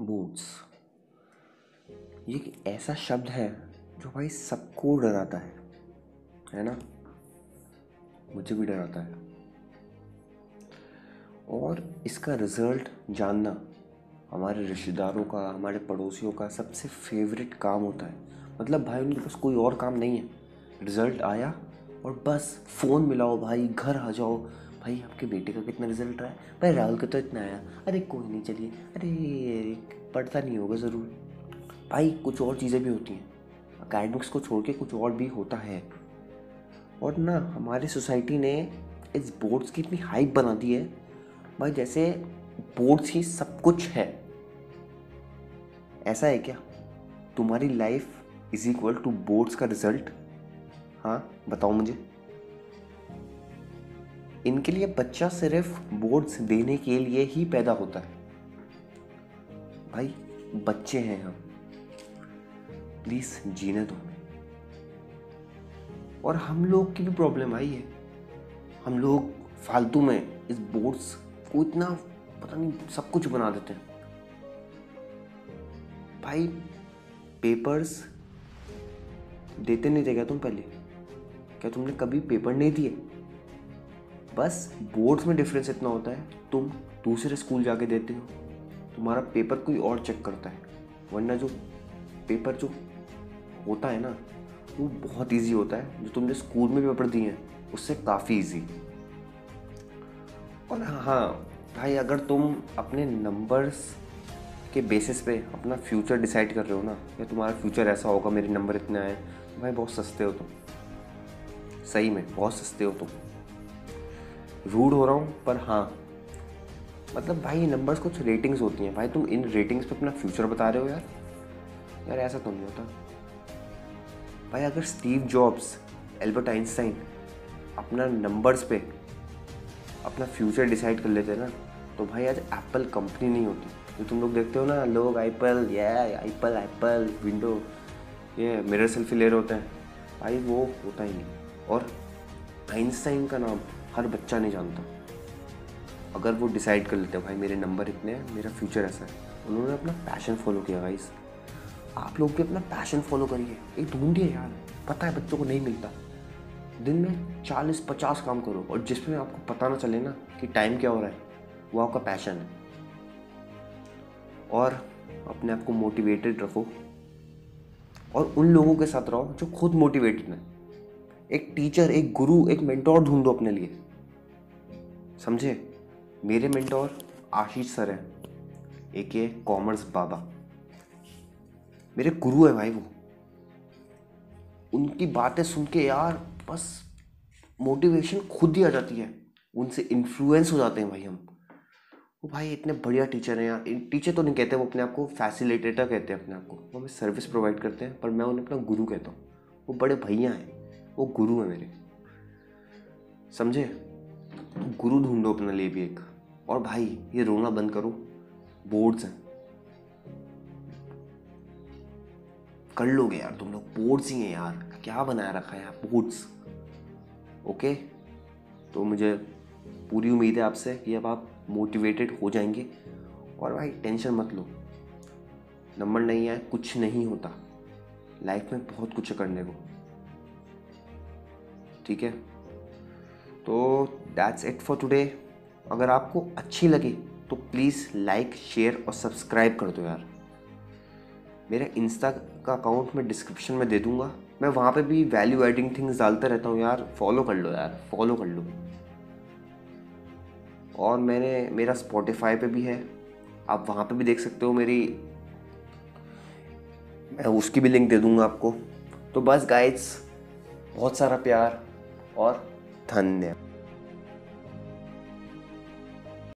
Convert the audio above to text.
Boots ये एक ऐसा शब्द है जो भाई सबको डराता है है ना? मुझे भी डराता है। और इसका रिज़ल्ट जानना हमारे रिश्तेदारों का, हमारे पड़ोसियों का सबसे फेवरेट काम होता है। मतलब भाई, उनके पास कोई और काम नहीं है। रिज़ल्ट आया और बस फ़ोन मिलाओ भाई, घर आ जाओ भाई, आपके बेटे का कितना रिज़ल्ट रहा है? भाई, राहुल का तो इतना आया। अरे, कोई नहीं, चलिए। अरे पढ़ता नहीं होगा ज़रूर। भाई, कुछ और चीज़ें भी होती हैं। अकेडमिक्स को छोड़ के कुछ और भी होता है। और ना, हमारी सोसाइटी ने इस बोर्ड्स की इतनी हाइप बना दी है। भाई, जैसे बोर्ड्स ही सब कुछ है। ऐसा है क्या? तुम्हारी life is equal to boards का रिज़ल्ट हाँ बताओ मुझे। इनके लिए बच्चा सिर्फ़ बोर्ड्स देने के लिए ही पैदा होता है। भाई, बच्चे हैं हम। प्लीज़ जीने दो हमें। और हम लोग की भी प्रॉब्लम आई है। हम लोग फालतू में इस बोर्ड्स को इतना, पता नहीं, सब कुछ बना देते हैं। भाई पेपर्स देते नहीं थे क्या तुम पहले? क्या तुमने कभी पेपर नहीं दिए? बस बोर्ड्स में डिफरेंस इतना होता है, तुम दूसरे स्कूल जाके देते हो। तुम्हारा पेपर कोई और चेक करता है। वरना जो पेपर जो होता है ना, वो बहुत इजी होता है। जो तुमने स्कूल में पेपर दिए हैं, उससे काफ़ी इजी और हाँ भाई, अगर तुम अपने नंबर्स के बेसिस पे अपना फ्यूचर डिसाइड कर रहे हो ना, या तुम्हारा फ्यूचर ऐसा होगा, मेरे नंबर इतने आए, भाई, बहुत सस्ते हो तुम। सही में, बहुत सस्ते हो तुम। रूड हो रहा हूँ, पर हाँ। मतलब भाई नंबर्स कुछ रेटिंग्स होती हैं। भाई, तुम इन रेटिंग्स पे अपना फ्यूचर बता रहे हो यार। यार, ऐसा तो नहीं होता। भाई, अगर स्टीव जॉब्स एल्बर्ट आइंस्टाइन अपना नंबर्स पे अपना फ्यूचर डिसाइड कर लेते ना तो भाई, आज एप्पल कंपनी नहीं होती। जो तुम लोग देखते हो ना, लोग आईपल ये आईपल एप्पल विंडो ये मिरर सेल्फी ले रहे होते हैं। भाई, वो होता ही नहीं। और आइंस्टाइन का नाम हर बच्चा नहीं जानता। अगर वो डिसाइड कर लेते हैं, भाई, मेरे नंबर इतने हैं, मेरा फ्यूचर ऐसा है। उन्होंने अपना पैशन फॉलो किया गाइस आप लोग भी अपना पैशन फॉलो करिए। एक ढूंढिए यार। पता है बच्चों को नहीं मिलता। दिन में चालीस पचास काम करो और जिसमें आपको पता ना चले ना कि टाइम क्या हो रहा है, वो आपका पैशन है। और अपने आप को मोटिवेटेड रखो। और उन लोगों के साथ रहो जो खुद मोटिवेटेड हैं। एक टीचर एक गुरु एक मेंटोर ढूंढो अपने लिए। समझे? मेरे मेंटोर आशीष सर हैं एक ये कॉमर्स बाबा मेरे गुरु है भाई वो। उनकी बातें सुन के यार बस मोटिवेशन खुद ही आ जाती है। उनसे इन्फ्लुएंस हो जाते हैं भाई हम। वो भाई इतने बढ़िया टीचर हैं यार। टीचर तो नहीं कहते, वो अपने आप को फैसिलिटेटर कहते हैं अपने आप को। वो हमें सर्विस प्रोवाइड करते हैं, पर मैं उन्हें अपना गुरु कहता हूँ। वो बड़े भैया हैं। वो गुरु हैं मेरे। समझे? गुरु ढूंढो अपने लिए भी एक। और भाई, ये रोना बंद करो। बोर्ड्स हैं। कर लोगे यार तुम लोग। बोर्ड्स ही हैं यार। क्या बनाया रखा है यार? बोर्ड्स ओके तो मुझे पूरी उम्मीद है आपसे कि अब आप मोटिवेटेड हो जाएँगे। और भाई टेंशन मत लो। नंबर नहीं आए, कुछ नहीं होता। लाइफ में बहुत कुछ करने को। ठीक है? तो दैट्स इट फॉर टुडे अगर आपको अच्छी लगे तो प्लीज़ लाइक शेयर और सब्सक्राइब कर दो यार। मेरा इंस्टा का अकाउंट मैं डिस्क्रिप्शन में दे दूँगा। मैं वहाँ पे भी वैल्यू एडिंग थिंग्स डालता रहता हूँ यार। फॉलो कर लो यार। फॉलो कर लो। और मैंने, मेरा स्पॉटिफाई पे भी है। आप वहाँ पे भी देख सकते हो मेरी, मैं उसकी भी लिंक दे दूँगा आपको। तो बस गाइड्स बहुत सारा प्यार। और धन्यवाद